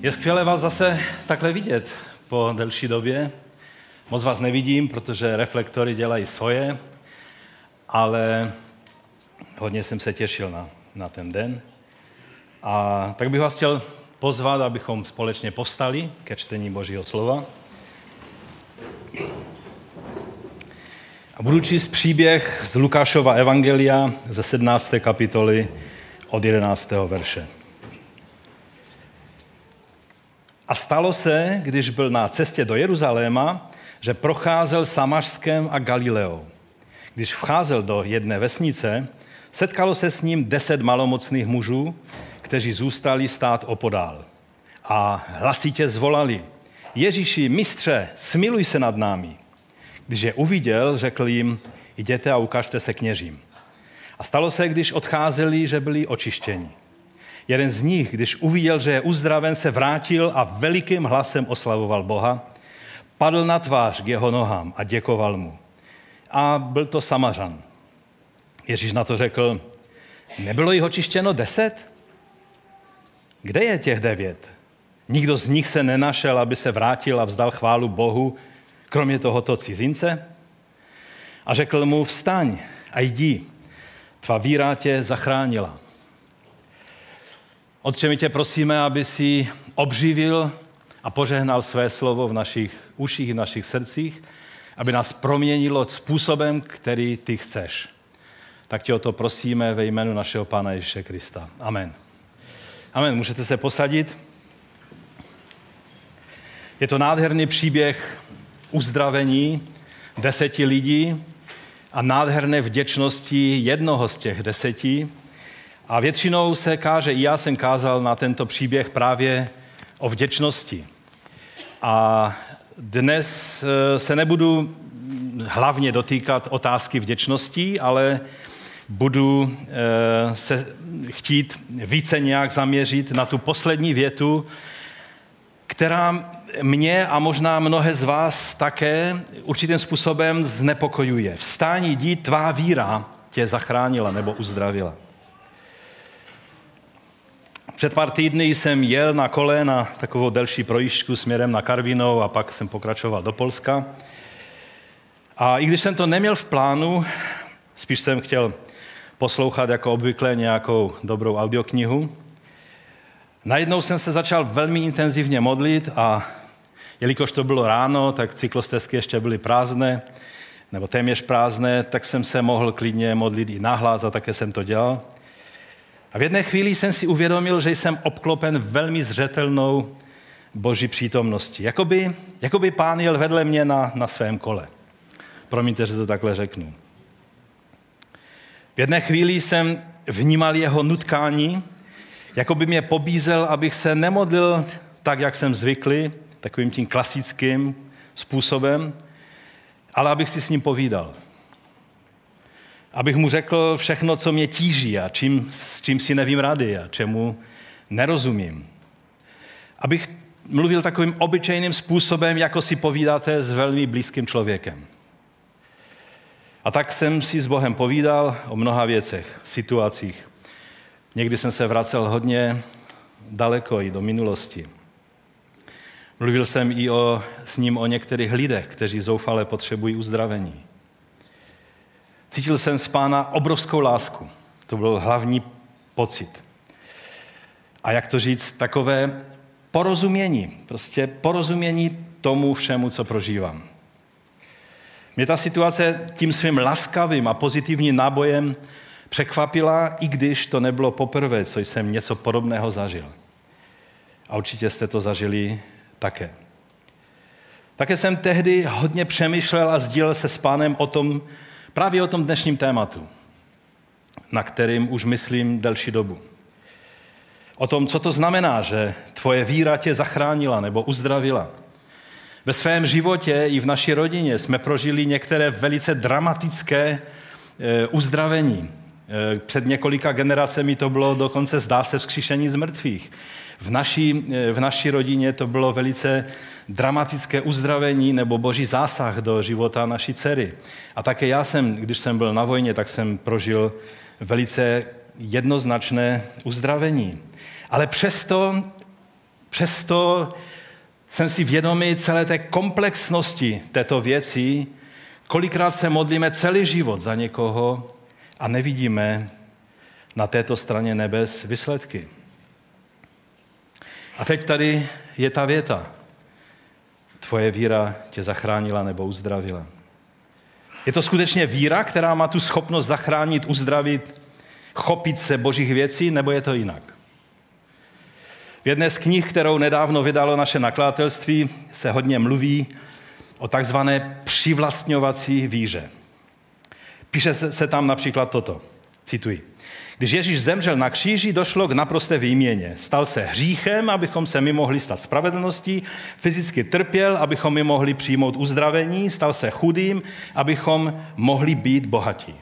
Je skvělé vás zase takhle vidět po delší době. Moc vás nevidím, protože reflektory dělají svoje, ale hodně jsem se těšil na, na ten den. A tak bych vás chtěl pozvat, abychom společně povstali ke čtení Božího slova. A budu číst příběh z Lukášova Evangelia ze 17. kapitoly od 11. verše. A stalo se, když byl na cestě do Jeruzaléma, že procházel Samařskem a Galileou. Když vcházel do jedné vesnice, setkalo se s ním deset malomocných mužů, kteří zůstali stát opodál. A hlasitě zvolali, Ježíši, mistře, smiluj se nad námi. Když je uviděl, řekl jim, jděte a ukažte se kněžím. A stalo se, když odcházeli, že byli očištěni. Jeden z nich, když uviděl, že je uzdraven, se vrátil a velikým hlasem oslavoval Boha, padl na tvář k jeho nohám a děkoval mu. A byl to Samařan. Ježíš na to řekl, nebylo jich očištěno deset? Kde je těch devět? Nikdo z nich se nenašel, aby se vrátil a vzdal chválu Bohu, kromě tohoto cizince? A řekl mu, vstaň a jdi, tvá víra tě zachránila. Otče, my tě prosíme, aby si obživil a požehnal své slovo v našich uších, v našich srdcích, aby nás proměnilo způsobem, který ty chceš. Tak tě o to prosíme ve jménu našeho Pána Ježíše Krista. Amen. Amen. Můžete se posadit. Je to nádherný příběh uzdravení deseti lidí a nádherné vděčnosti jednoho z těch deseti, a většinou se káže, i já jsem kázal na tento příběh právě o vděčnosti. A dnes eh, se nebudu hlavně dotýkat otázky vděčnosti, ale budu eh, se chtít více nějak zaměřit na tu poslední větu, která mě a možná mnohé z vás také určitým způsobem znepokojuje. Vstání jdi, tvá víra tě zachránila nebo uzdravila. Před pár týdny jsem jel na kole na takovou delší projížďku směrem na Karvinou a pak jsem pokračoval do Polska. A i když jsem to neměl v plánu, spíš jsem chtěl poslouchat jako obvykle nějakou dobrou audioknihu, najednou jsem se začal velmi intenzivně modlit a jelikož to bylo ráno, tak cyklostezky ještě byly prázdné, nebo téměř prázdné, tak jsem se mohl klidně modlit i nahlas a také jsem to dělal. A v jedné chvíli jsem si uvědomil, že jsem obklopen velmi zřetelnou boží přítomností. Jakoby, jakoby pán jel vedle mě na, na svém kole. Promiňte, že to takhle řeknu. V jedné chvíli jsem vnímal jeho nutkání, jako by mě pobízel, abych se nemodlil tak, jak jsem zvyklý, takovým tím klasickým způsobem, ale abych si s ním povídal abych mu řekl všechno, co mě tíží a čím, s čím si nevím rady a čemu nerozumím. Abych mluvil takovým obyčejným způsobem, jako si povídáte s velmi blízkým člověkem. A tak jsem si s Bohem povídal o mnoha věcech, situacích. Někdy jsem se vracel hodně daleko i do minulosti. Mluvil jsem i o, s ním o některých lidech, kteří zoufale potřebují uzdravení. Cítil jsem z pána obrovskou lásku. To byl hlavní pocit. A jak to říct, takové porozumění, prostě porozumění tomu všemu, co prožívám. Mě ta situace tím svým laskavým a pozitivním nábojem překvapila, i když to nebylo poprvé, co jsem něco podobného zažil. A určitě jste to zažili také. Také jsem tehdy hodně přemýšlel a sdílel se s pánem o tom, Právě o tom dnešním tématu, na kterým už myslím delší dobu. O tom, co to znamená, že tvoje víra tě zachránila nebo uzdravila. Ve svém životě i v naší rodině jsme prožili některé velice dramatické e, uzdravení. E, před několika generacemi to bylo dokonce zdá se vzkříšení z mrtvých. V naší, e, v naší rodině to bylo velice dramatické uzdravení nebo boží zásah do života naší dcery. A také já jsem, když jsem byl na vojně, tak jsem prožil velice jednoznačné uzdravení. Ale přesto Přesto jsem si vědomý celé té komplexnosti této věci, kolikrát se modlíme celý život za někoho a nevidíme na této straně nebes výsledky. A teď tady je ta věta. Tvoje víra tě zachránila nebo uzdravila. Je to skutečně víra, která má tu schopnost zachránit, uzdravit, chopit se božích věcí, nebo je to jinak? V jedné z knih, kterou nedávno vydalo naše nakladatelství, se hodně mluví o takzvané přivlastňovací víře. Píše se tam například toto, cituji. Když Ježíš zemřel na kříži, došlo k naprosté výměně. Stal se hříchem, abychom se my mohli stát spravedlností, fyzicky trpěl, abychom my mohli přijmout uzdravení, stal se chudým, abychom mohli být bohatí.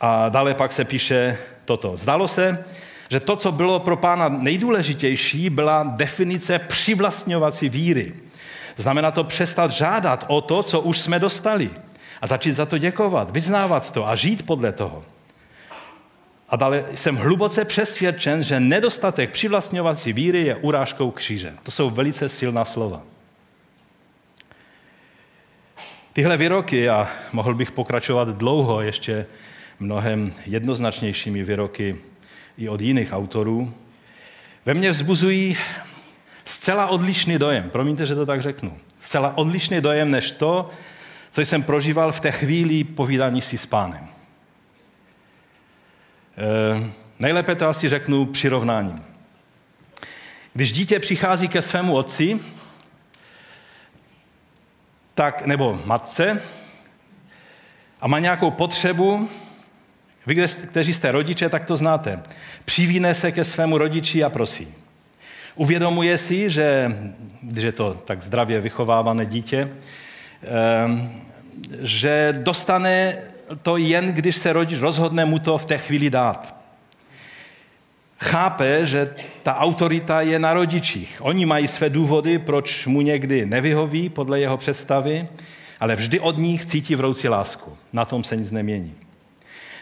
A dále pak se píše toto. Zdalo se, že to, co bylo pro pána nejdůležitější, byla definice přivlastňovací víry. Znamená to přestat žádat o to, co už jsme dostali a začít za to děkovat, vyznávat to a žít podle toho. A dále jsem hluboce přesvědčen, že nedostatek přivlastňovací víry je urážkou kříže. To jsou velice silná slova. Tyhle výroky, a mohl bych pokračovat dlouho ještě mnohem jednoznačnějšími výroky i od jiných autorů, ve mně vzbuzují zcela odlišný dojem. Promiňte, že to tak řeknu. Zcela odlišný dojem než to, co jsem prožíval v té chvíli povídání si s pánem. E, nejlépe to asi řeknu přirovnáním. Když dítě přichází ke svému otci, tak, nebo matce, a má nějakou potřebu, vy, kteří jste rodiče, tak to znáte. Přivíne se ke svému rodiči a prosí. Uvědomuje si, že, když je to tak zdravě vychovávané dítě, že dostane to jen, když se rodič rozhodne mu to v té chvíli dát. Chápe, že ta autorita je na rodičích. Oni mají své důvody, proč mu někdy nevyhoví podle jeho představy, ale vždy od nich cítí vroucí lásku. Na tom se nic nemění.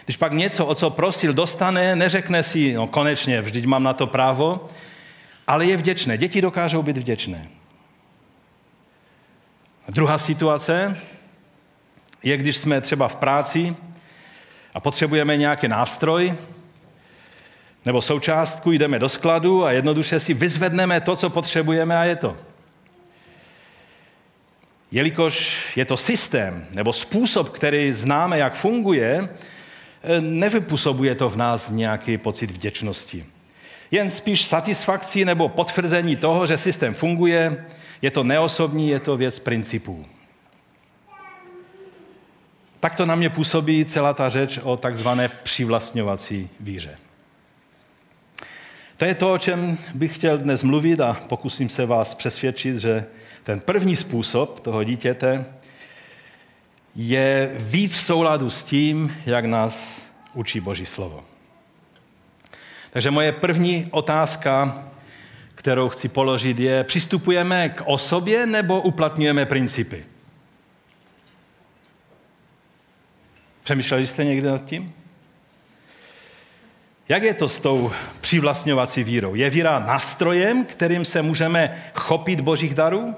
Když pak něco, o co prosil, dostane, neřekne si, no konečně, vždyť mám na to právo, ale je vděčné. Děti dokážou být vděčné. Druhá situace je, když jsme třeba v práci a potřebujeme nějaký nástroj nebo součástku, jdeme do skladu a jednoduše si vyzvedneme to, co potřebujeme a je to. Jelikož je to systém nebo způsob, který známe, jak funguje, nevypůsobuje to v nás nějaký pocit vděčnosti. Jen spíš satisfakcí nebo potvrzení toho, že systém funguje, je to neosobní, je to věc principů. Tak to na mě působí celá ta řeč o takzvané přivlastňovací víře. To je to, o čem bych chtěl dnes mluvit a pokusím se vás přesvědčit, že ten první způsob toho dítěte je víc v souladu s tím, jak nás učí Boží slovo. Takže moje první otázka kterou chci položit, je, přistupujeme k osobě nebo uplatňujeme principy? Přemýšleli jste někdy nad tím? Jak je to s tou přivlastňovací vírou? Je víra nástrojem, kterým se můžeme chopit božích darů?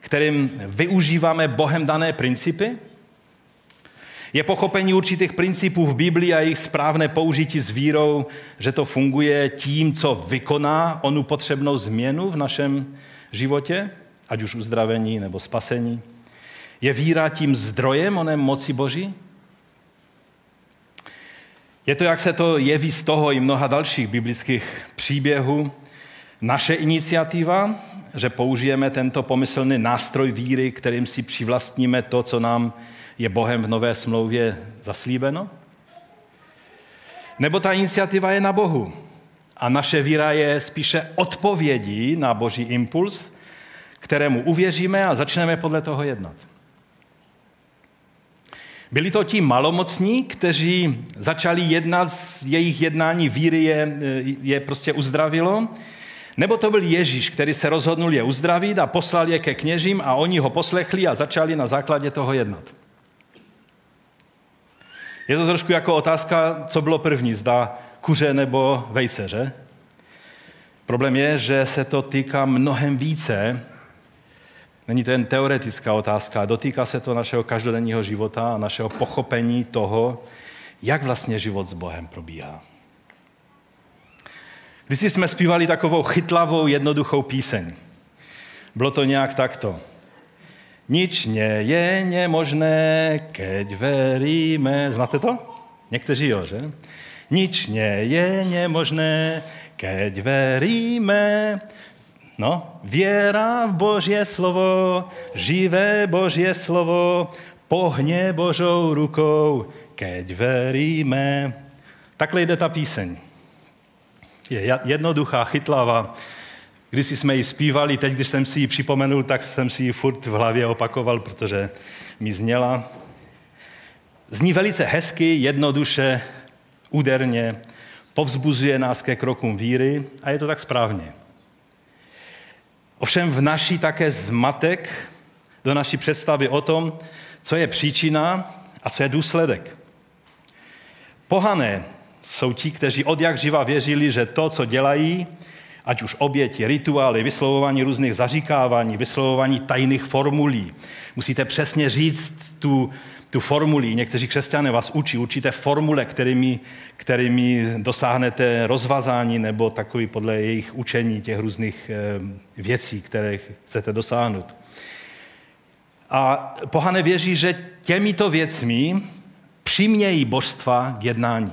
Kterým využíváme Bohem dané principy? Je pochopení určitých principů v Biblii a jejich správné použití s vírou, že to funguje tím, co vykoná onu potřebnou změnu v našem životě, ať už uzdravení nebo spasení. Je víra tím zdrojem oné moci Boží? Je to, jak se to jeví z toho i mnoha dalších biblických příběhů, naše iniciativa, že použijeme tento pomyslný nástroj víry, kterým si přivlastníme to, co nám je Bohem v nové smlouvě zaslíbeno? Nebo ta iniciativa je na Bohu a naše víra je spíše odpovědí na Boží impuls, kterému uvěříme a začneme podle toho jednat. Byli to ti malomocní, kteří začali jednat, jejich jednání víry je, je prostě uzdravilo, nebo to byl Ježíš, který se rozhodnul je uzdravit a poslal je ke kněžím a oni ho poslechli a začali na základě toho jednat. Je to trošku jako otázka, co bylo první, zda kuře nebo vejce, že? Problém je, že se to týká mnohem více. Není to jen teoretická otázka, dotýká se to našeho každodenního života a našeho pochopení toho, jak vlastně život s Bohem probíhá. Když jsme zpívali takovou chytlavou, jednoduchou píseň. Bylo to nějak takto. Nič nie je nemožné, keď veríme. Znáte to? Někteří jo, že? Nič nie je nemožné, keď veríme. No, věra v Božie slovo, živé Božie slovo, pohně Božou rukou, keď veríme. Takhle jde ta píseň. Je jednoduchá, chytlavá. Když jsme ji zpívali, teď, když jsem si ji připomenul, tak jsem si ji furt v hlavě opakoval, protože mi zněla. Zní velice hezky, jednoduše, úderně, povzbuzuje nás ke krokům víry a je to tak správně. Ovšem v naší také zmatek do naší představy o tom, co je příčina a co je důsledek. Pohané jsou ti, kteří od jak živa věřili, že to, co dělají, ať už oběti, rituály, vyslovování různých zaříkávání, vyslovování tajných formulí. Musíte přesně říct tu, tu formuli. Někteří křesťané vás učí určité formule, kterými, kterými dosáhnete rozvazání nebo takový podle jejich učení těch různých eh, věcí, které chcete dosáhnout. A pohane věří, že těmito věcmi přimějí božstva k jednání.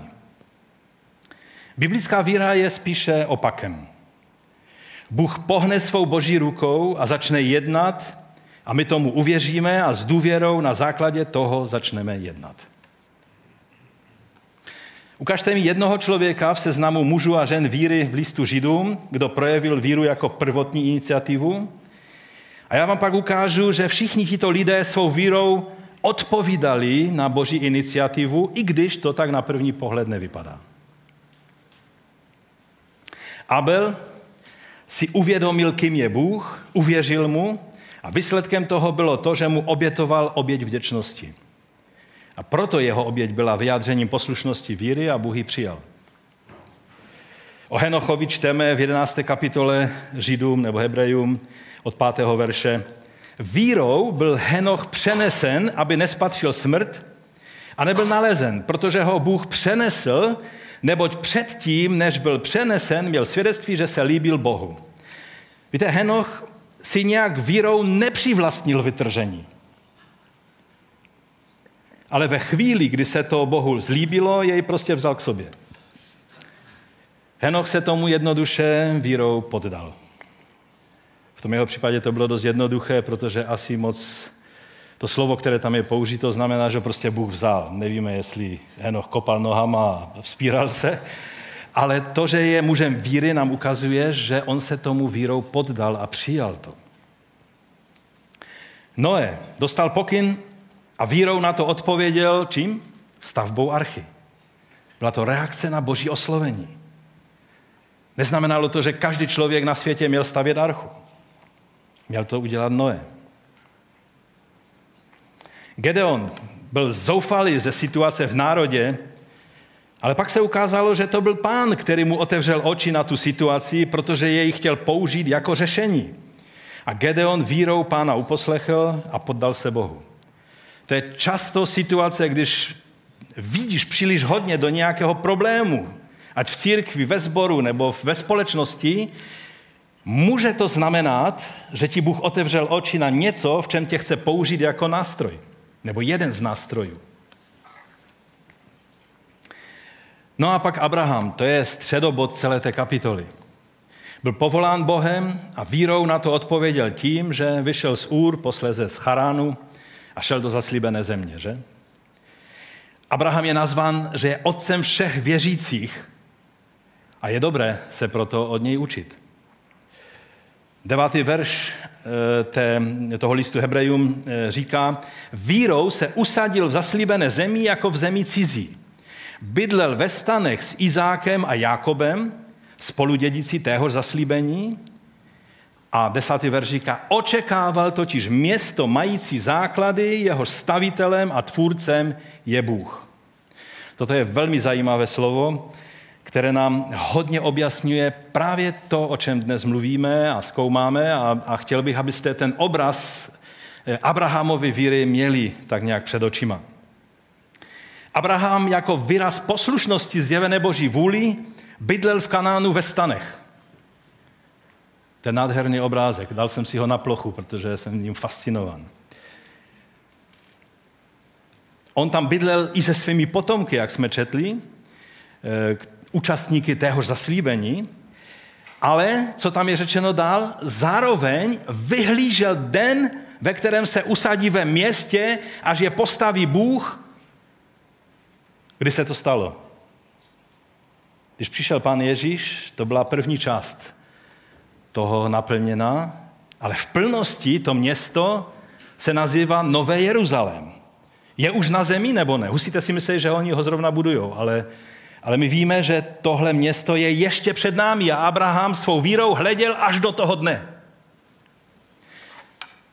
Biblická víra je spíše opakem. Bůh pohne svou boží rukou a začne jednat a my tomu uvěříme a s důvěrou na základě toho začneme jednat. Ukažte mi jednoho člověka v seznamu mužů a žen víry v listu Židům, kdo projevil víru jako prvotní iniciativu. A já vám pak ukážu, že všichni tito lidé svou vírou odpovídali na boží iniciativu, i když to tak na první pohled nevypadá. Abel si uvědomil, kým je Bůh, uvěřil mu a výsledkem toho bylo to, že mu obětoval oběť vděčnosti. A proto jeho oběť byla vyjádřením poslušnosti víry a Bůh ji přijal. O Henochovi čteme v 11. kapitole Židům nebo Hebrejům od 5. verše. Vírou byl Henoch přenesen, aby nespatřil smrt a nebyl nalezen, protože ho Bůh přenesl neboť předtím, než byl přenesen, měl svědectví, že se líbil Bohu. Víte, Henoch si nějak vírou nepřivlastnil vytržení. Ale ve chvíli, kdy se to Bohu zlíbilo, jej prostě vzal k sobě. Henoch se tomu jednoduše vírou poddal. V tom jeho případě to bylo dost jednoduché, protože asi moc to slovo, které tam je použito, znamená, že prostě Bůh vzal. Nevíme, jestli Henoch kopal nohama a vzpíral se, ale to, že je mužem víry, nám ukazuje, že on se tomu vírou poddal a přijal to. Noé dostal pokyn a vírou na to odpověděl čím? Stavbou archy. Byla to reakce na boží oslovení. Neznamenalo to, že každý člověk na světě měl stavět archu. Měl to udělat Noé. Gedeon byl zoufalý ze situace v národě, ale pak se ukázalo, že to byl pán, který mu otevřel oči na tu situaci, protože jej chtěl použít jako řešení. A Gedeon vírou pána uposlechl a poddal se Bohu. To je často situace, když vidíš příliš hodně do nějakého problému, ať v církvi, ve sboru nebo ve společnosti, může to znamenat, že ti Bůh otevřel oči na něco, v čem tě chce použít jako nástroj. Nebo jeden z nástrojů. No a pak Abraham, to je středobod celé té kapitoly. Byl povolán Bohem a vírou na to odpověděl tím, že vyšel z Úr, posléze z Charánu a šel do zaslíbené země, že? Abraham je nazvan, že je otcem všech věřících a je dobré se proto od něj učit. Devátý verš té, toho listu Hebrejům eh, říká, vírou se usadil v zaslíbené zemi jako v zemi cizí. Bydlel ve stanech s Izákem a Jákobem, spoludědici téhož zaslíbení. A desátý verš říká, očekával totiž město mající základy, jeho stavitelem a tvůrcem je Bůh. Toto je velmi zajímavé slovo. Které nám hodně objasňuje právě to, o čem dnes mluvíme a zkoumáme a, a chtěl bych, abyste ten obraz eh, Abrahamovy víry měli tak nějak před očima. Abraham jako výraz poslušnosti zjevené boží vůli bydlel v Kanánu ve stanech. Ten nádherný obrázek, dal jsem si ho na plochu, protože jsem ním fascinovan. On tam bydlel i se svými potomky, jak jsme četli, eh, účastníky téhož zaslíbení, ale, co tam je řečeno dál, zároveň vyhlížel den, ve kterém se usadí ve městě, až je postaví Bůh. Kdy se to stalo? Když přišel pán Ježíš, to byla první část toho naplněná, ale v plnosti to město se nazývá Nové Jeruzalém. Je už na zemi nebo ne? Husíte si myslet, že oni ho zrovna budujou, ale, ale my víme, že tohle město je ještě před námi a Abraham svou vírou hleděl až do toho dne.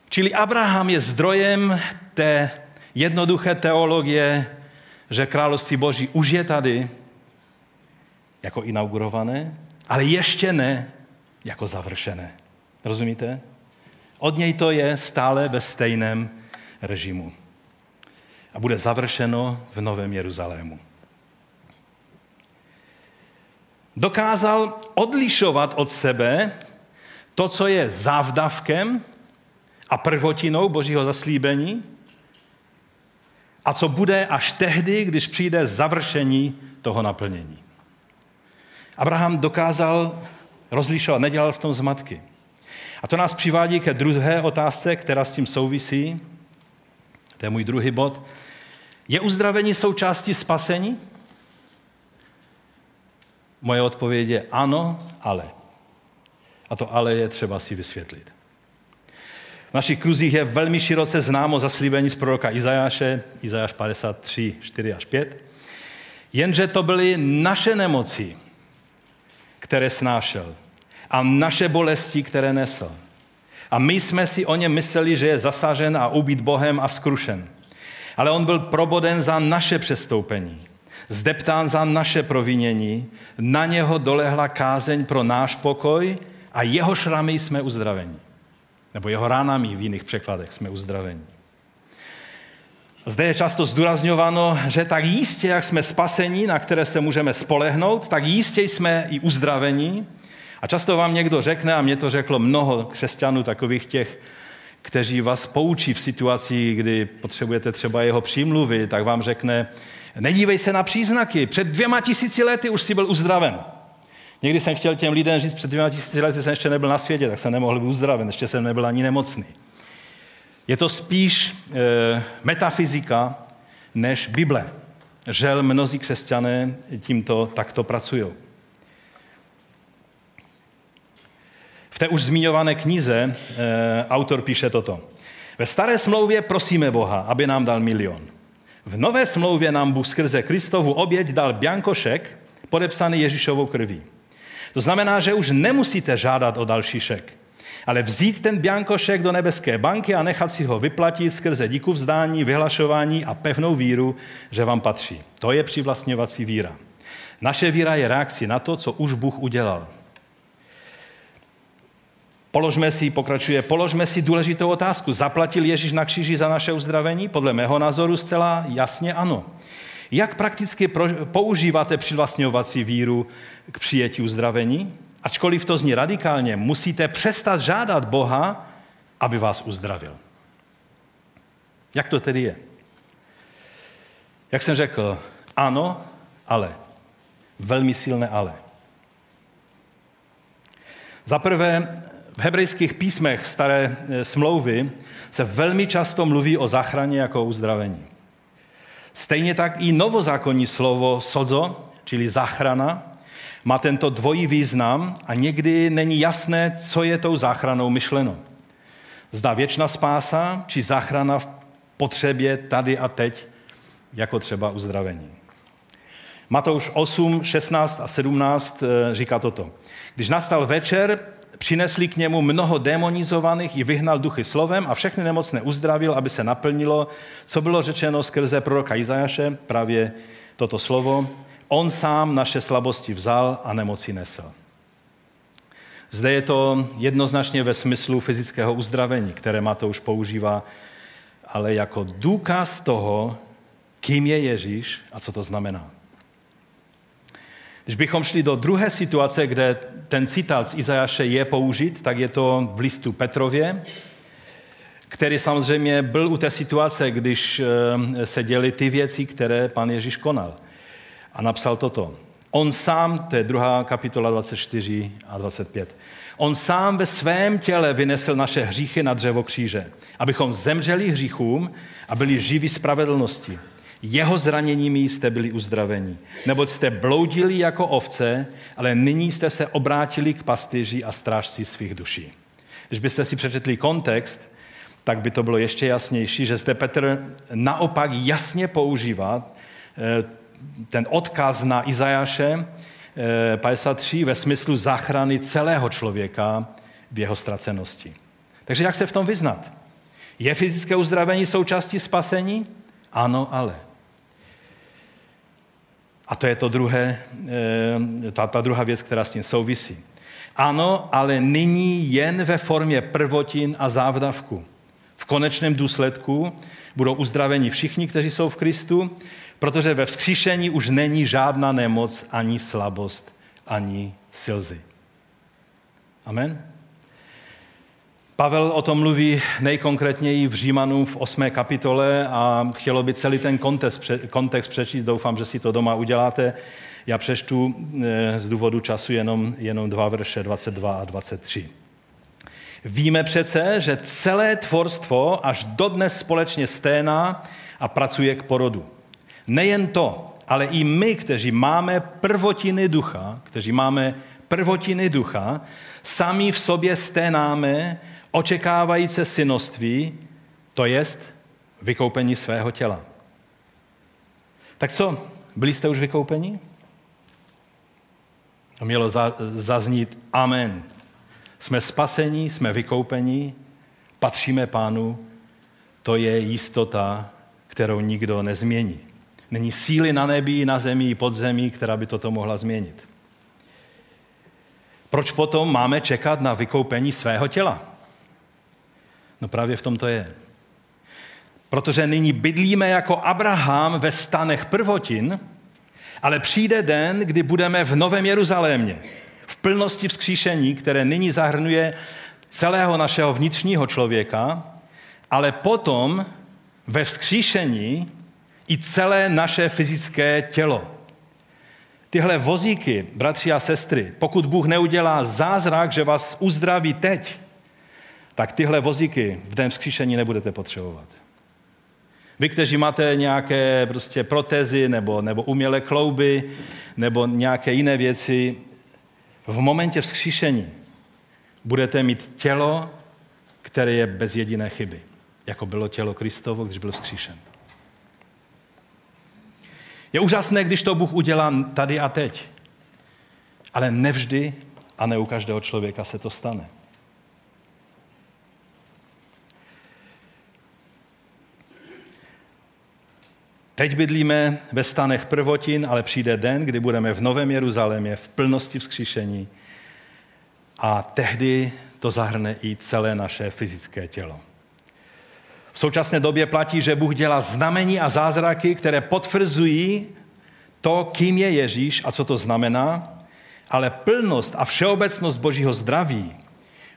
Čili Abraham je zdrojem té jednoduché teologie, že království Boží už je tady, jako inaugurované, ale ještě ne jako završené. Rozumíte? Od něj to je stále ve stejném režimu. A bude završeno v Novém Jeruzalému. Dokázal odlišovat od sebe to, co je závdavkem a prvotinou božího zaslíbení a co bude až tehdy, když přijde završení toho naplnění. Abraham dokázal rozlišovat, nedělal v tom zmatky. A to nás přivádí ke druhé otázce, která s tím souvisí. To je můj druhý bod. Je uzdravení součástí spasení? Moje odpověď je ano, ale. A to ale je třeba si vysvětlit. V našich kruzích je velmi široce známo zaslíbení z proroka Izajáše, Izajáš 53, 4 až 5. Jenže to byly naše nemoci, které snášel a naše bolesti, které nesl. A my jsme si o něm mysleli, že je zasažen a ubít Bohem a skrušen. Ale on byl proboden za naše přestoupení, zdeptán za naše provinění, na něho dolehla kázeň pro náš pokoj a jeho šramy jsme uzdraveni. Nebo jeho ránami v jiných překladech jsme uzdraveni. Zde je často zdůrazňováno, že tak jistě, jak jsme spasení, na které se můžeme spolehnout, tak jistě jsme i uzdravení. A často vám někdo řekne, a mě to řeklo mnoho křesťanů, takových těch, kteří vás poučí v situaci, kdy potřebujete třeba jeho přímluvy, tak vám řekne, nedívej se na příznaky, před dvěma tisíci lety už jsi byl uzdraven. Někdy jsem chtěl těm lidem říct, před dvěma tisíci lety jsem ještě nebyl na světě, tak jsem nemohl být uzdraven, ještě jsem nebyl ani nemocný. Je to spíš e, metafyzika než Bible. Žel mnozí křesťané tímto takto pracují. V té už zmiňované knize e, autor píše toto. Ve staré smlouvě prosíme Boha, aby nám dal milion. V nové smlouvě nám Bůh skrze Kristovu oběť dal biankošek, podepsaný Ježíšovou krví. To znamená, že už nemusíte žádat o další šek ale vzít ten biankošek do nebeské banky a nechat si ho vyplatit skrze díku vzdání, vyhlašování a pevnou víru, že vám patří. To je přivlastňovací víra. Naše víra je reakcí na to, co už Bůh udělal. Položme si, pokračuje, položme si důležitou otázku. Zaplatil Ježíš na kříži za naše uzdravení? Podle mého názoru zcela jasně ano. Jak prakticky používáte přivlastňovací víru k přijetí uzdravení? ačkoliv to zní radikálně, musíte přestat žádat Boha, aby vás uzdravil. Jak to tedy je? Jak jsem řekl, ano, ale. Velmi silné ale. Za prvé, hebrejských písmech staré e, smlouvy se velmi často mluví o záchraně jako o uzdravení. Stejně tak i novozákonní slovo sozo, čili záchrana, má tento dvojí význam a někdy není jasné, co je tou záchranou myšleno. Zda věčná spása, či záchrana v potřebě tady a teď, jako třeba uzdravení. Matouš 8, 16 a 17 eh, říká toto. Když nastal večer, přinesli k němu mnoho demonizovaných i vyhnal duchy slovem a všechny nemocné uzdravil, aby se naplnilo, co bylo řečeno skrze proroka Izajaše, právě toto slovo. On sám naše slabosti vzal a nemoci nesl. Zde je to jednoznačně ve smyslu fyzického uzdravení, které Matouš používá, ale jako důkaz toho, kým je Ježíš a co to znamená. Když bychom šli do druhé situace, kde ten citát z Izajaše je použit, tak je to v listu Petrově, který samozřejmě byl u té situace, když eh, se děly ty věci, které pan Ježíš konal. A napsal toto. On sám, to je druhá kapitola 24 a 25. On sám ve svém těle vynesl naše hříchy na dřevo kříže, abychom zemřeli hříchům a byli živí spravedlnosti. Jeho zraněními jste byli uzdraveni. Neboť jste bloudili jako ovce, ale nyní jste se obrátili k pastýři a strážci svých duší. Když byste si přečetli kontext, tak by to bylo ještě jasnější, že zde Petr naopak jasně používá eh, ten odkaz na Izajáše 53 eh, ve smyslu záchrany celého člověka v jeho ztracenosti. Takže jak se v tom vyznat? Je fyzické uzdravení součástí spasení? Ano, ale. A to je to druhé, eh, ta, ta druhá věc, která s tím souvisí. Ano, ale nyní jen ve formě prvotin a závdavku. V konečném důsledku budou uzdraveni všichni, kteří jsou v Kristu, protože ve vzkříšení už není žádná nemoc, ani slabost, ani silzy. Amen? Pavel o tom mluví nejkonkrétněji v Římanům v 8. kapitole a chtělo by celý ten kontext, kontext přečíst. Doufám, že si to doma uděláte. Já přeštu eh, z důvodu času jenom, jenom dva verše 22 a 23. Víme přece, že celé tvorstvo až dodnes společně sténá a pracuje k porodu. Nejen to, ale i my, kteří máme prvotiny ducha, kteří máme prvotiny ducha, sami v sobě sténáme očekávající synoství, to jest vykoupení svého těla. Tak co, byli jste už vykoupeni? To mělo zaznít amen. Jsme spasení, jsme vykoupeni, patříme pánu, to je jistota, kterou nikdo nezmění. Není síly na nebi, na zemi pod zemí, která by toto mohla změnit. Proč potom máme čekat na vykoupení svého těla? No právě v tom to je. Protože nyní bydlíme jako Abraham ve stanech prvotin, ale přijde den, kdy budeme v Novém Jeruzalémě, v plnosti vzkříšení, které nyní zahrnuje celého našeho vnitřního člověka, ale potom ve vzkříšení i celé naše fyzické tělo. Tyhle vozíky, bratři a sestry, pokud Bůh neudělá zázrak, že vás uzdraví teď, tak tyhle vozíky v den vzkříšení nebudete potřebovat. Vy, kteří máte nějaké prostě protézy nebo, nebo umělé klouby nebo nějaké jiné věci, v momentě vzkříšení budete mít tělo, které je bez jediné chyby, jako bylo tělo Kristovo, když byl vzkříšen. Je úžasné, když to Bůh udělá tady a teď. Ale nevždy a ne u každého člověka se to stane. Teď bydlíme ve stanech prvotin, ale přijde den, kdy budeme v Novém Jeruzalémě v plnosti vzkříšení a tehdy to zahrne i celé naše fyzické tělo. V současné době platí, že Bůh dělá znamení a zázraky, které potvrzují to, kým je Ježíš a co to znamená, ale plnost a všeobecnost Božího zdraví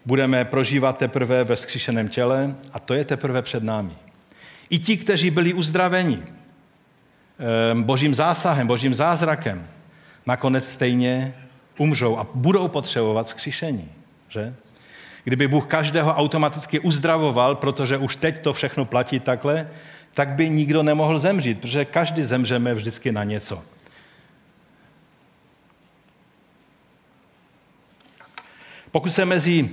budeme prožívat teprve ve vzkříšeném těle a to je teprve před námi. I ti, kteří byli uzdraveni, božím zásahem, božím zázrakem, nakonec stejně umřou a budou potřebovat skříšení. Že? Kdyby Bůh každého automaticky uzdravoval, protože už teď to všechno platí takhle, tak by nikdo nemohl zemřít, protože každý zemřeme vždycky na něco. Pokud se mezi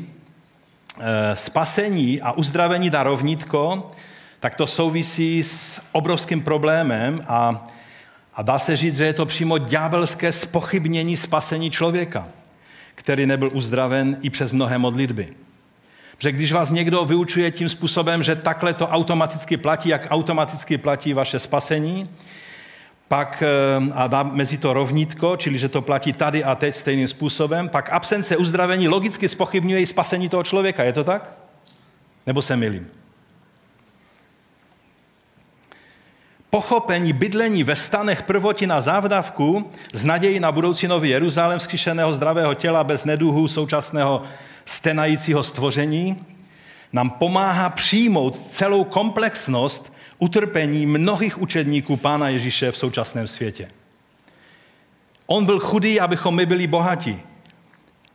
eh, spasení a uzdravení dá rovnítko, tak to souvisí s obrovským problémem a, a dá se říct, že je to přímo ďábelské spochybnění spasení člověka, který nebyl uzdraven i přes mnohé modlitby. Že když vás někdo vyučuje tím způsobem, že takhle to automaticky platí, jak automaticky platí vaše spasení, pak eh, a dá mezi to rovnítko, čili že to platí tady a teď stejným způsobem, pak absence uzdravení logicky spochybňuje i spasení toho člověka. Je to tak? Nebo se milím? Pochopení bydlení ve stanech prvotina závdavku z naději na budoucí nový Jeruzalém vzkříšeného zdravého těla bez neduhu současného stenajícího stvoření nám pomáhá přijmout celou komplexnost utrpení mnohých učedníků Pána Ježíše v současném světě. On byl chudý, abychom my byli bohatí.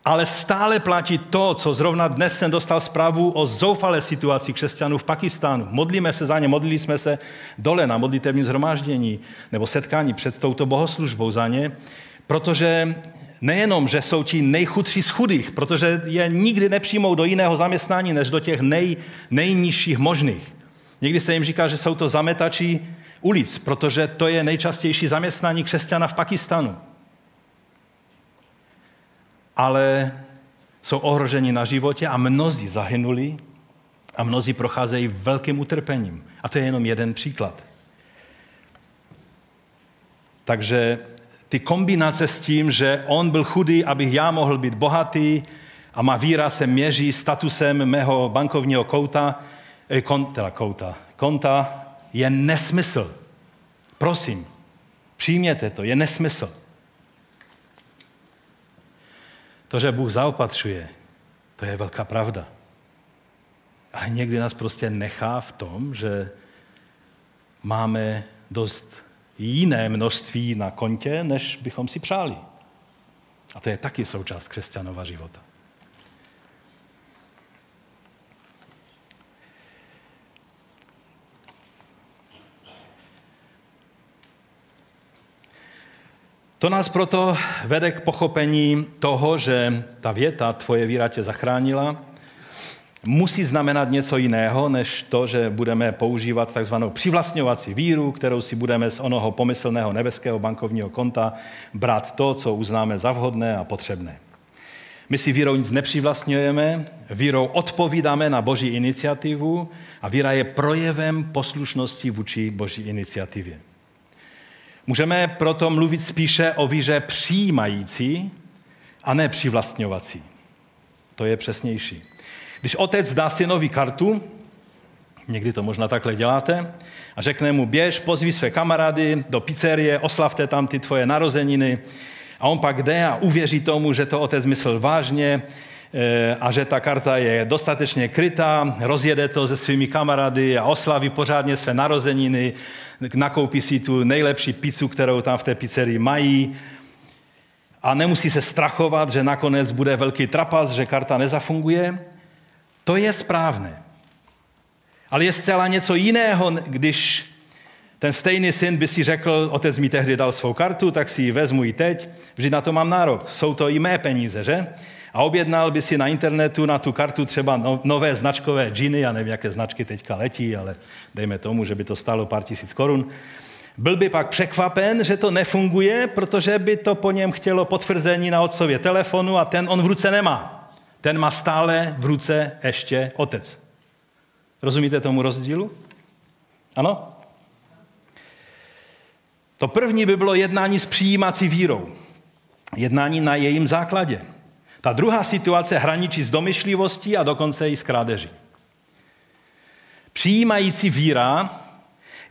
Ale stále platí to, co zrovna dnes jsem dostal zprávu o zoufalé situaci křesťanů v Pakistánu. Modlíme se za ně, modlili jsme se dole na modlitevním zhromáždění nebo setkání před touto bohoslužbou za ně, protože nejenom, že jsou ti nejchudší z chudých, protože je nikdy nepřijmou do jiného zaměstnání, než do těch nej, nejnižších možných. Někdy se jim říká, že jsou to zametači ulic, protože to je nejčastější zaměstnání křesťana v Pakistanu. Ale jsou ohroženi na životě a mnozí zahynuli a mnozí procházejí velkým utrpením. A to je jenom jeden příklad. Takže ty kombinace s tím, že on byl chudý, abych já mohl být bohatý a má víra se měří statusem mého bankovního kouta, eh, konta, kouta, konta, je nesmysl. Prosím, přijměte to, je nesmysl. To, že Bůh zaopatřuje, to je velká pravda. Ale někdy nás prostě nechá v tom, že máme dost jiné množství na kontě, než bychom si přáli. A to je taky součást křesťanova života. To nás proto vede k pochopení toho, že ta věta tvoje víra tě zachránila musí znamenat něco jiného, než to, že budeme používat takzvanou přivlastňovací víru, kterou si budeme z onoho pomyslného nebeského bankovního konta brát to, co uznáme za vhodné a potřebné. My si vírou nic nepřivlastňujeme, vírou odpovídáme na boží iniciativu a víra je projevem poslušnosti vůči boží iniciativě. Můžeme proto mluvit spíše o víře přijímající a ne přivlastňovací. To je přesnější. Když otec dá synovi kartu, někdy to možná takhle děláte, a řekne mu, běž, pozví své kamarády do pizzerie, oslavte tam ty tvoje narozeniny, a on pak jde a uvěří tomu, že to otec myslel vážně a že ta karta je dostatečně krytá, rozjede to se svými kamarády a oslaví pořádně své narozeniny, nakoupí si tu nejlepší pizzu, kterou tam v té pizzerii mají a nemusí se strachovat, že nakonec bude velký trapas, že karta nezafunguje. To je správné. Ale je zcela něco jiného, když ten stejný syn by si řekl, otec mi tehdy dal svou kartu, tak si ji vezmu i teď, vždy na to mám nárok. Jsou to i mé peníze, že? A objednal by si na internetu na tu kartu třeba no, nové značkové džiny, já nevím, jaké značky teďka letí, ale dejme tomu, že by to stálo pár tisíc korun. Byl by pak překvapen, že to nefunguje, protože by to po něm chtělo potvrzení na otcově telefonu a ten on v ruce nemá ten má stále v ruce ještě otec. Rozumíte tomu rozdílu? Ano? To první by bylo jednání s přijímací vírou. Jednání na jejím základě. Ta druhá situace hraničí s domyšlivostí a dokonce i s krádeží. Přijímající víra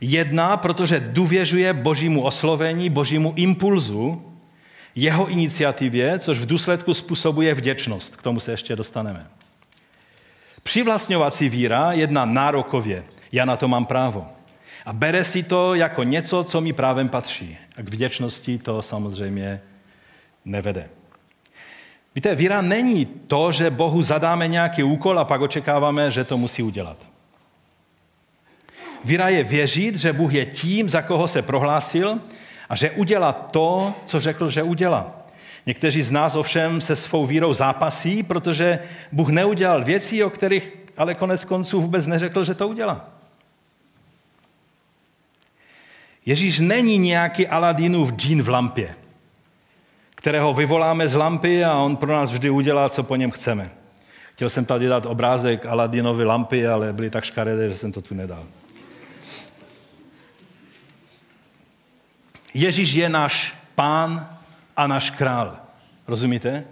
jedná, protože důvěřuje božímu oslovení, božímu impulzu jeho iniciativě, což v důsledku způsobuje vděčnost. K tomu se ještě dostaneme. Přivlastňovací víra jedná nárokově. Já na to mám právo. A bere si to jako něco, co mi právem patří. A k vděčnosti to samozřejmě nevede. Víte, víra není to, že Bohu zadáme nějaký úkol a pak očekáváme, že to musí udělat. Víra je věřit, že Bůh je tím, za koho se prohlásil a že udělá to, co řekl, že udělá. Někteří z nás ovšem se svou vírou zápasí, protože Bůh neudělal věci, o kterých ale konec konců vůbec neřekl, že to udělá. Ježíš není nějaký Aladinův džín v lampě, kterého vyvoláme z lampy a on pro nás vždy udělá, co po něm chceme. Chtěl jsem tady dát obrázek Aladinovy lampy, ale byly tak škaredé, že jsem to tu nedal. Ježíš je náš pán a náš král. Rozumíte?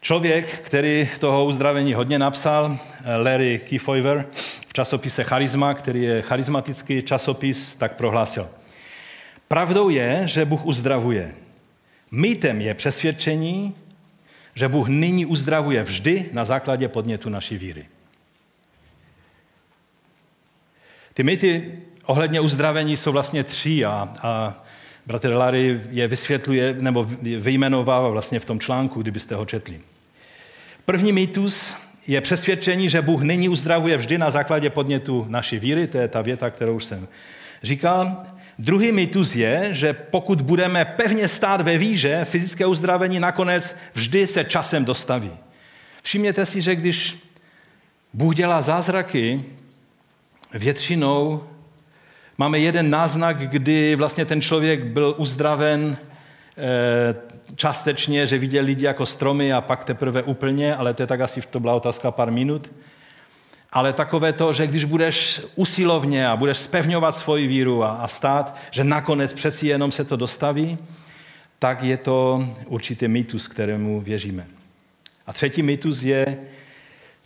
Člověk, který toho uzdravení hodně napsal, Larry Kiefover, v časopise Charisma, který je charismatický časopis, tak prohlásil. Pravdou je, že Bůh uzdravuje. Mýtem je přesvědčení, že Bůh nyní uzdravuje vždy na základě podnětu naší víry. Ty mýty ohledně uzdravení jsou vlastně tři a, a bratr Larry je vysvětluje nebo vyjmenovává vlastně v tom článku, kdybyste ho četli. První mýtus je přesvědčení, že Bůh nyní uzdravuje vždy na základě podnětu naší víry, to je ta věta, kterou už jsem říkal. Druhý mýtus je, že pokud budeme pevně stát ve víře, fyzické uzdravení nakonec vždy se časem dostaví. Všimněte si, že když Bůh dělá zázraky, většinou máme jeden náznak, kdy vlastně ten člověk byl uzdraven eh, částečně, že viděl lidi jako stromy a pak teprve úplně, ale to je tak asi, to byla otázka pár minut. Ale takové to, že když budeš usilovně a budeš spevňovat svoji víru a, a stát, že nakonec přeci jenom se to dostaví, tak je to určitý mýtus, kterému věříme. A třetí mýtus je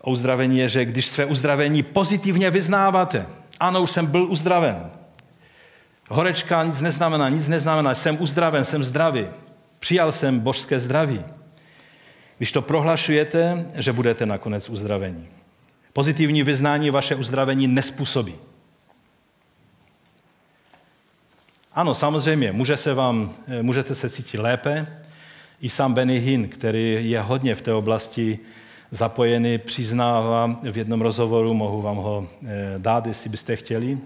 o uzdravení, je, že když své uzdravení pozitivně vyznáváte, ano, už jsem byl uzdraven. Horečka nic neznamená, nic neznamená, jsem uzdraven, jsem zdravý. Přijal jsem božské zdraví. Když to prohlašujete, že budete nakonec uzdravení. Pozitivní vyznání vaše uzdravení nespůsobí. Ano, samozřejmě, může se vám, můžete se cítit lépe. I sám Benny Hinn, který je hodně v té oblasti zapojený, přiznává v jednom rozhovoru, mohu vám ho eh, dát, jestli byste chtěli,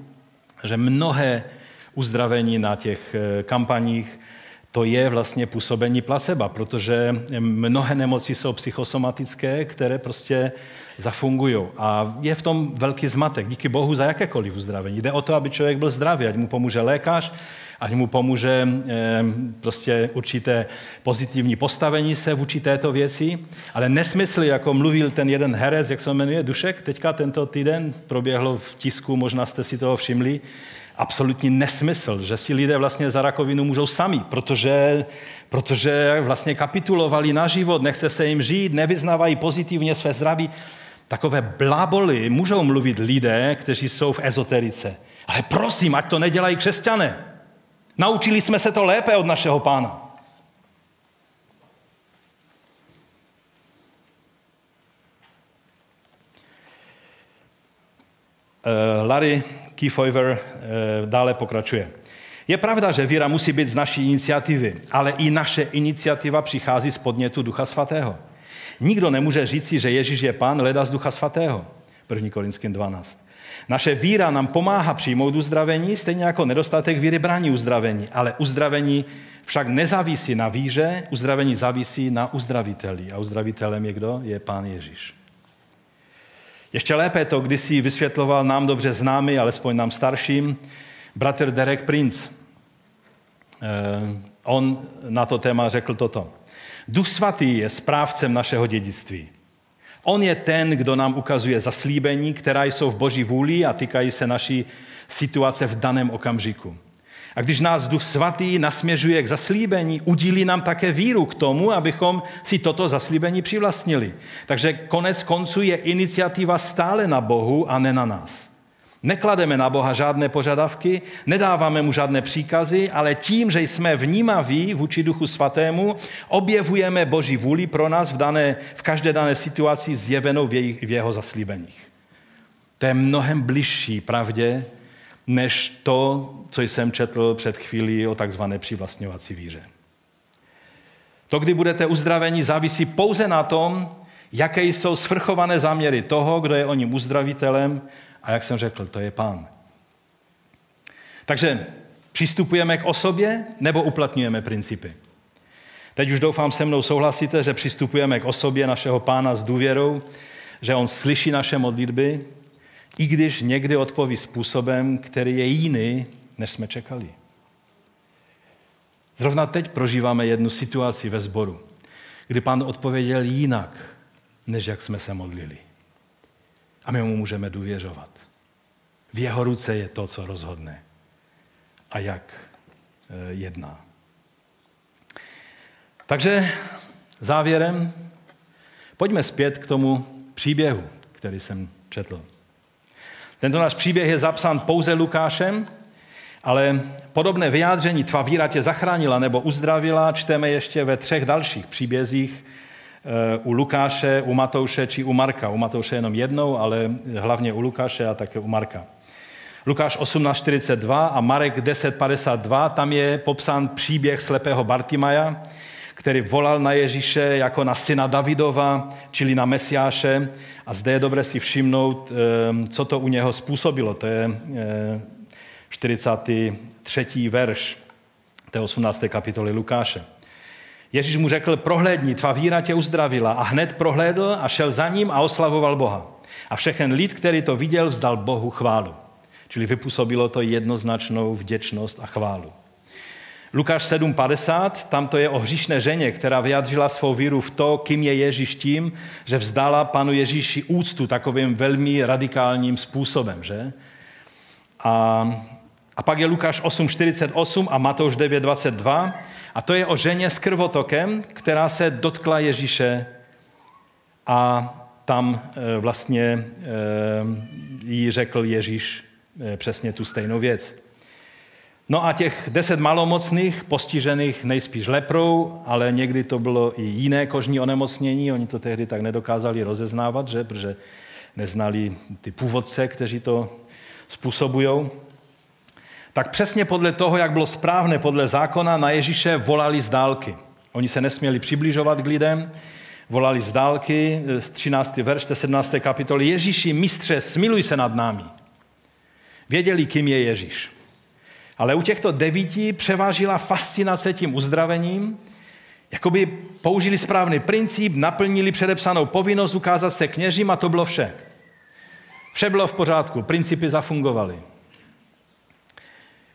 že mnohé uzdravení na těch eh, kampaních to je vlastně působení placebo, protože mnohé nemoci jsou psychosomatické, které prostě zafungují. A je v tom velký zmatek. Díky Bohu za jakékoliv uzdravení. Jde o to, aby člověk byl zdravý, ať mu pomůže lékař, ať mu pomůže prostě určité pozitivní postavení se vůči této věci. Ale nesmysly, jako mluvil ten jeden herec, jak se jmenuje, Dušek, teďka tento týden proběhlo v tisku, možná jste si toho všimli, absolutní nesmysl, že si lidé vlastně za rakovinu můžou sami, protože, protože vlastně kapitulovali na život, nechce se jim žít, nevyznávají pozitivně své zdraví. Takové bláboli můžou mluvit lidé, kteří jsou v ezoterice. Ale prosím, ať to nedělají křesťané. Naučili jsme se to lépe od našeho pána. Uh, Larry Kiefover eh, dále pokračuje. Je pravda, že víra musí být z naší iniciativy, ale i naše iniciativa přichází z podnětu Ducha Svatého. Nikdo nemůže říci, že Ježíš je pán, leda z Ducha Svatého. 1. Korinským 12. Naše víra nám pomáhá přijmout uzdravení, stejně jako nedostatek víry brání uzdravení. Ale uzdravení však nezávisí na víře, uzdravení závisí na uzdraviteli. A uzdravitelem je kdo? Je pán Ježíš. Ještě lépe to kdysi vysvětloval nám dobře známý, alespoň nám starším, bratr Derek Prince. Eh, on na to téma řekl toto. Duch svatý je správcem našeho dědictví. On je ten, kdo nám ukazuje zaslíbení, která jsou v boží vůli a týkají se naší situace v daném okamžiku. A když nás Duch Svatý nasměřuje k zaslíbení, udílí nám také víru k tomu, abychom si toto zaslíbení přivlastnili. Takže konec konců je iniciativa stále na Bohu a ne na nás. Neklademe na Boha žádné požadavky, nedáváme mu žádné příkazy, ale tím, že jsme vnímaví vůči Duchu Svatému, objevujeme Boží vůli pro nás v, dané, v každé dané situaci zjevenou v, jej, v jeho zaslíbeních. To je mnohem bližší pravdě, než to, co jsem četl před chvílí o takzvané přivlastňovací víře. To, kdy budete uzdraveni, závisí pouze na tom, jaké jsou svrchované záměry toho, kdo je o ním uzdravitelem a jak jsem řekl, to je pán. Takže přistupujeme k osobě nebo uplatňujeme principy? Teď už doufám se mnou souhlasíte, že přistupujeme k osobě našeho pána s důvěrou, že on slyší naše modlitby i když někdy odpoví způsobem, který je jiný, než jsme čekali. Zrovna teď prožíváme jednu situaci ve sboru, kdy pán odpověděl jinak, než jak jsme se modlili. A my mu můžeme důvěřovat. V jeho ruce je to, co rozhodne. a jak eh, jedná. Takže závěrem, pojďme zpět k tomu příběhu, který jsem četl. Tento náš příběh je zapsán pouze Lukášem, ale podobné vyjádření tvá víra tě zachránila nebo uzdravila čteme ještě ve třech dalších příbězích eh, u Lukáše, u Matouše či u Marka. U Matouše jenom jednou, ale hlavně u Lukáše a také u Marka. Lukáš 18.42 a Marek 10.52, tam je popsán příběh slepého Bartimaja, který volal na Ježíše jako na syna Davidova, čili na Mesiáše. A zde je dobré si všimnout, eh, co to u něho způsobilo. To je 43. Eh, verš té 18. kapitoly Lukáše. Ježíš mu řekl, prohlédni, tvá víra tě uzdravila. A hned prohlédl a šel za ním a oslavoval Boha. A všechen lid, který to viděl, vzdal Bohu chválu. Čili vypůsobilo to jednoznačnou vděčnost a chválu. Lukáš 7.50, tam to je o hříšné ženě, která vyjadřila svou víru v to, kým je Ježíš tím, že vzdala panu Ježíši úctu takovým velmi radikálním způsobem. Že? A, a pak je Lukáš 8.48 a Matouš 9.22 a to je o ženě s krvotokem, která se dotkla Ježíše a tam e, vlastně e, jí řekl Ježíš e, přesně tu stejnou věc. No a těch deset malomocných, postižených nejspíš leprou, ale někdy to bylo i jiné kožní onemocnění, oni to tehdy tak nedokázali rozeznávat, že? protože neznali ty původce, kteří to způsobují. Tak přesně podle toho, jak bylo správné podle zákona, na Ježíše volali z dálky. Oni se nesměli přibližovat k lidem, volali z dálky, z 13. verš 17. kapitoly, Ježíši, mistře, smiluj se nad námi. Věděli, kým je Ježíš. Ale u těchto devíti převážila fascinace tím uzdravením, jakoby použili správný princip, naplnili předepsanou povinnost ukázat se kněžím a to bylo vše. Vše bylo v pořádku, principy zafungovaly.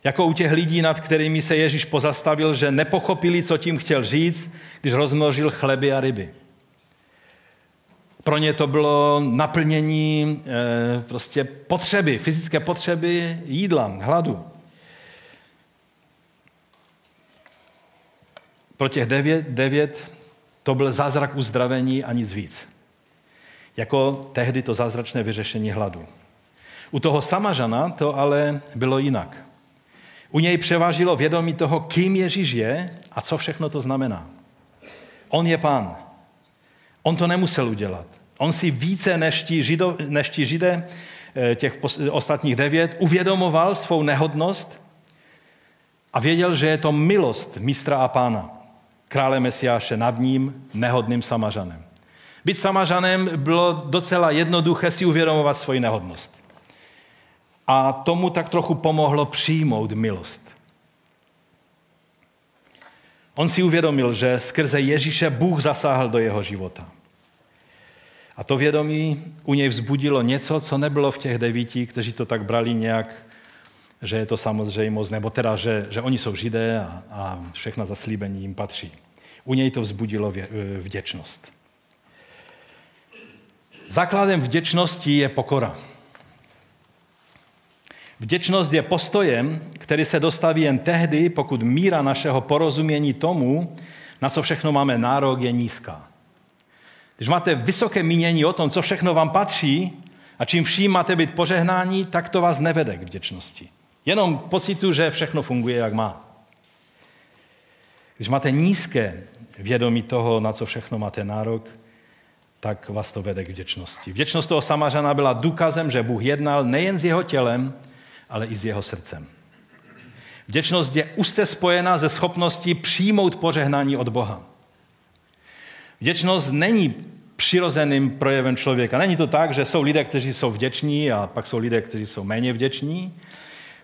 Jako u těch lidí, nad kterými se Ježíš pozastavil, že nepochopili, co tím chtěl říct, když rozmnožil chleby a ryby. Pro ně to bylo naplnění e, prostě potřeby, fyzické potřeby jídla, hladu. Pro těch devět, devět to byl zázrak uzdravení a nic víc. Jako tehdy to zázračné vyřešení hladu. U toho Samařana to ale bylo jinak. U něj převážilo vědomí toho, kým Ježíš je a co všechno to znamená. On je pán. On to nemusel udělat. On si více než ti, žido, než ti židé, eh, těch ostatních devět, uvědomoval svou nehodnost a věděl, že je to milost mistra a pána krále Mesiáše nad ním, nehodným Samařanem. Být Samařanem bylo docela jednoduché si uvědomovat svoji nehodnost. A tomu tak trochu pomohlo přijmout milost. On si uvědomil, že skrze Ježíše Bůh zasáhl do jeho života. A to vědomí u něj vzbudilo něco, co nebylo v těch devíti, kteří to tak brali nějak, že je to samozřejmost, nebo teda, že, že oni jsou židé a, a všechna zaslíbení jim patří. U něj to vzbudilo vě, eh, vděčnost. Základem vděčnosti je pokora. Vděčnost je postojem, který se dostaví jen tehdy, pokud míra našeho porozumění tomu, na co všechno máme nárok, je nízká. Když máte vysoké mínění o tom, co všechno vám patří a čím vším máte být požehnání, tak to vás nevede k vděčnosti. Jenom pocitu, že všechno funguje, jak má. Když máte nízké vědomí toho, na co všechno máte nárok, tak vás to vede k vděčnosti. Vděčnost toho Samařana byla důkazem, že Bůh jednal nejen s jeho tělem, ale i s jeho srdcem. Vděčnost je úzce spojená ze schopností přijmout požehnání od Boha. Vděčnost není přirozeným projevem člověka. Není to tak, že jsou lidé, kteří jsou vděční a pak jsou lidé, kteří jsou méně vděční.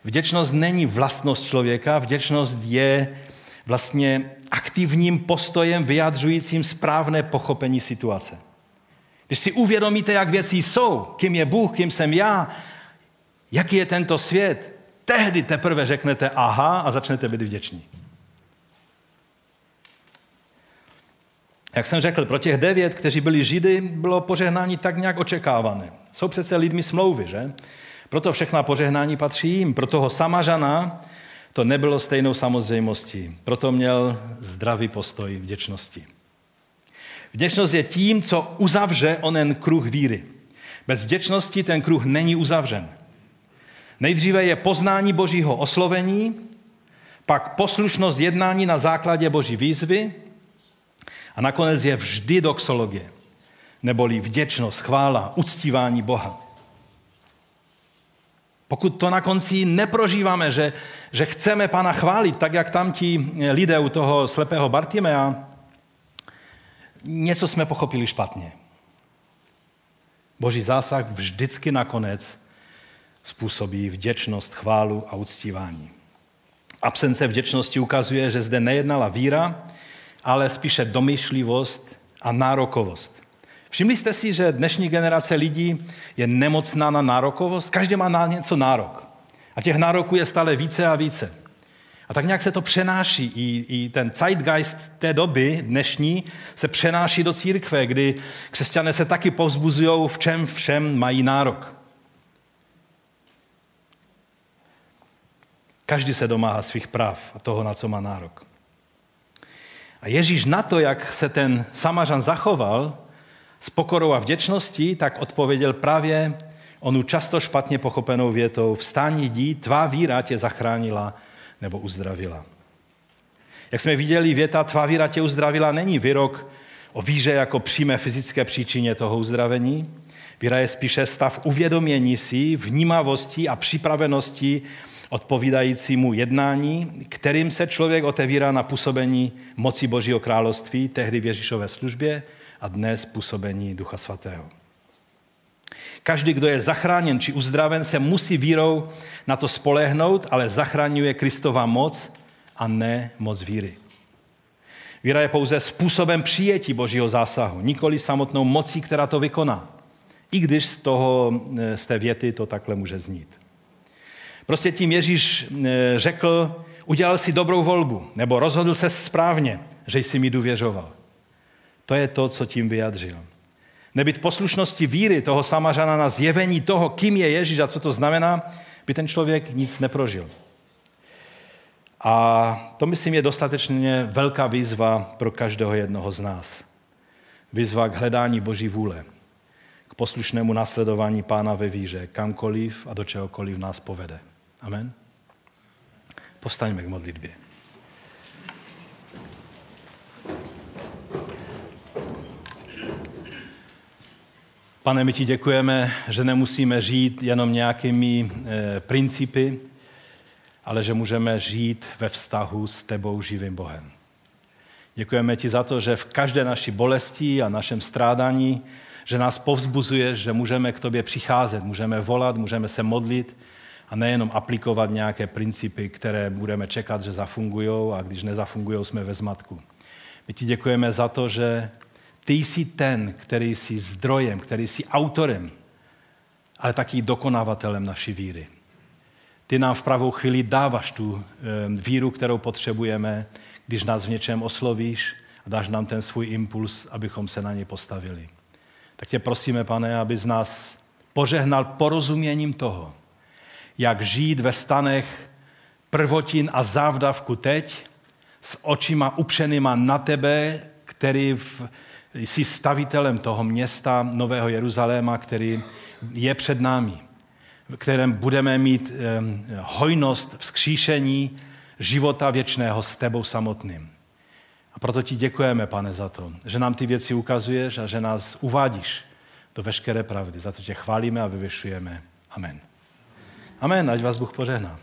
Vděčnost není vlastnost člověka, vděčnost je vlastně aktivním postojem vyjadřujícím správné pochopení situace. Když si uvědomíte, jak věci jsou, kým je Bůh, kým jsem já, jaký je tento svět, tehdy teprve řeknete aha a začnete být vděční. Jak jsem řekl, pro těch devět, kteří byli židy, bylo požehnání tak nějak očekávané. Jsou přece lidmi smlouvy, že? Proto všechna požehnání patří jim. Pro toho samařana to nebylo stejnou samozřejmostí. Proto měl zdravý postoj vděčnosti. Vděčnost je tím, co uzavře onen kruh víry. Bez vděčnosti ten kruh není uzavřen. Nejdříve je poznání božího oslovení, pak poslušnost jednání na základě boží výzvy a nakonec je vždy doxologie, neboli vděčnost, chvála, uctívání Boha. Pokud to na konci neprožíváme, že, že chceme Pana chválit, tak jak tam ti lidé u toho slepého Bartimea, něco jsme pochopili špatně. Boží zásah vždycky nakonec způsobí vděčnost, chválu a uctívání. Absence vděčnosti ukazuje, že zde nejednala víra, ale spíše domyšlivost a nárokovost. Všimli jste si, že dnešní generace lidí je nemocná na nárokovost? Každý má na něco nárok. A těch nároků je stále více a více. A tak nějak se to přenáší. I, I ten zeitgeist té doby dnešní se přenáší do církve, kdy křesťané se taky povzbuzují, v čem všem mají nárok. Každý se domáhá svých práv a toho, na co má nárok. A Ježíš na to, jak se ten Samařan zachoval s pokorou a vděčností, tak odpověděl právě onu často špatně pochopenou větou vstání jdi, tvá víra tě zachránila nebo uzdravila. Jak jsme viděli, věta tvá víra tě uzdravila není výrok o víře jako přímé fyzické příčině toho uzdravení. Víra je spíše stav uvědomění si, vnímavosti a připravenosti odpovídajícímu jednání, kterým se člověk otevírá na působení moci Božího království, tehdy v Ježíšové službě a dnes působení Ducha Svatého. Každý, kdo je zachráněn či uzdraven, se musí vírou na to spolehnout, ale zachraňuje Kristova moc a ne moc víry. Víra je pouze způsobem přijetí Božího zásahu, nikoli samotnou mocí, která to vykoná. I když z, toho, z té věty to takhle může znít. Prostě tím Ježíš eh, řekl, udělal si dobrou volbu, nebo rozhodl se správně, že jsi mi důvěřoval. To je to, co tím vyjadřil. Nebyt poslušnosti víry toho samařana na zjevení toho, kým je Ježíš a co to znamená, by ten člověk nic neprožil. A to, myslím, je dostatečně velká výzva pro každého jednoho z nás. Výzva k hledání Boží vůle, k poslušnému následování Pána ve víře, kamkoliv a do čehokoliv nás povede. Amen. Povstaňme k modlitbě. Pane, my ti děkujeme, že nemusíme žít jenom nějakými e, principy, ale že můžeme žít ve vztahu s tebou živým Bohem. Děkujeme ti za to, že v každé naší bolesti a našem strádání, že nás povzbuzuješ, že můžeme k tobě přicházet, můžeme volat, můžeme se modlit, a nejenom aplikovat nějaké principy, které budeme čekat, že zafungují a když nezafungují, jsme ve zmatku. My ti děkujeme za to, že ty jsi ten, který jsi zdrojem, který jsi autorem, ale taky dokonavatelem naší víry. Ty nám v pravou chvíli dáváš tu víru, kterou potřebujeme, když nás v něčem oslovíš a dáš nám ten svůj impuls, abychom se na něj postavili. Tak tě prosíme, pane, aby z nás požehnal porozuměním toho, jak žít ve stanech prvotin a závdavku teď, s očima upřenýma na tebe, který v, jsi stavitelem toho města Nového Jeruzaléma, který je před námi, v kterém budeme mít hojnost vzkříšení života věčného s tebou samotným. A proto ti děkujeme, pane, za to, že nám ty věci ukazuješ a že nás uvádíš do veškeré pravdy. Za to tě chválíme a vyvěšujeme. Amen. Amen, ať vás Bůh požehná.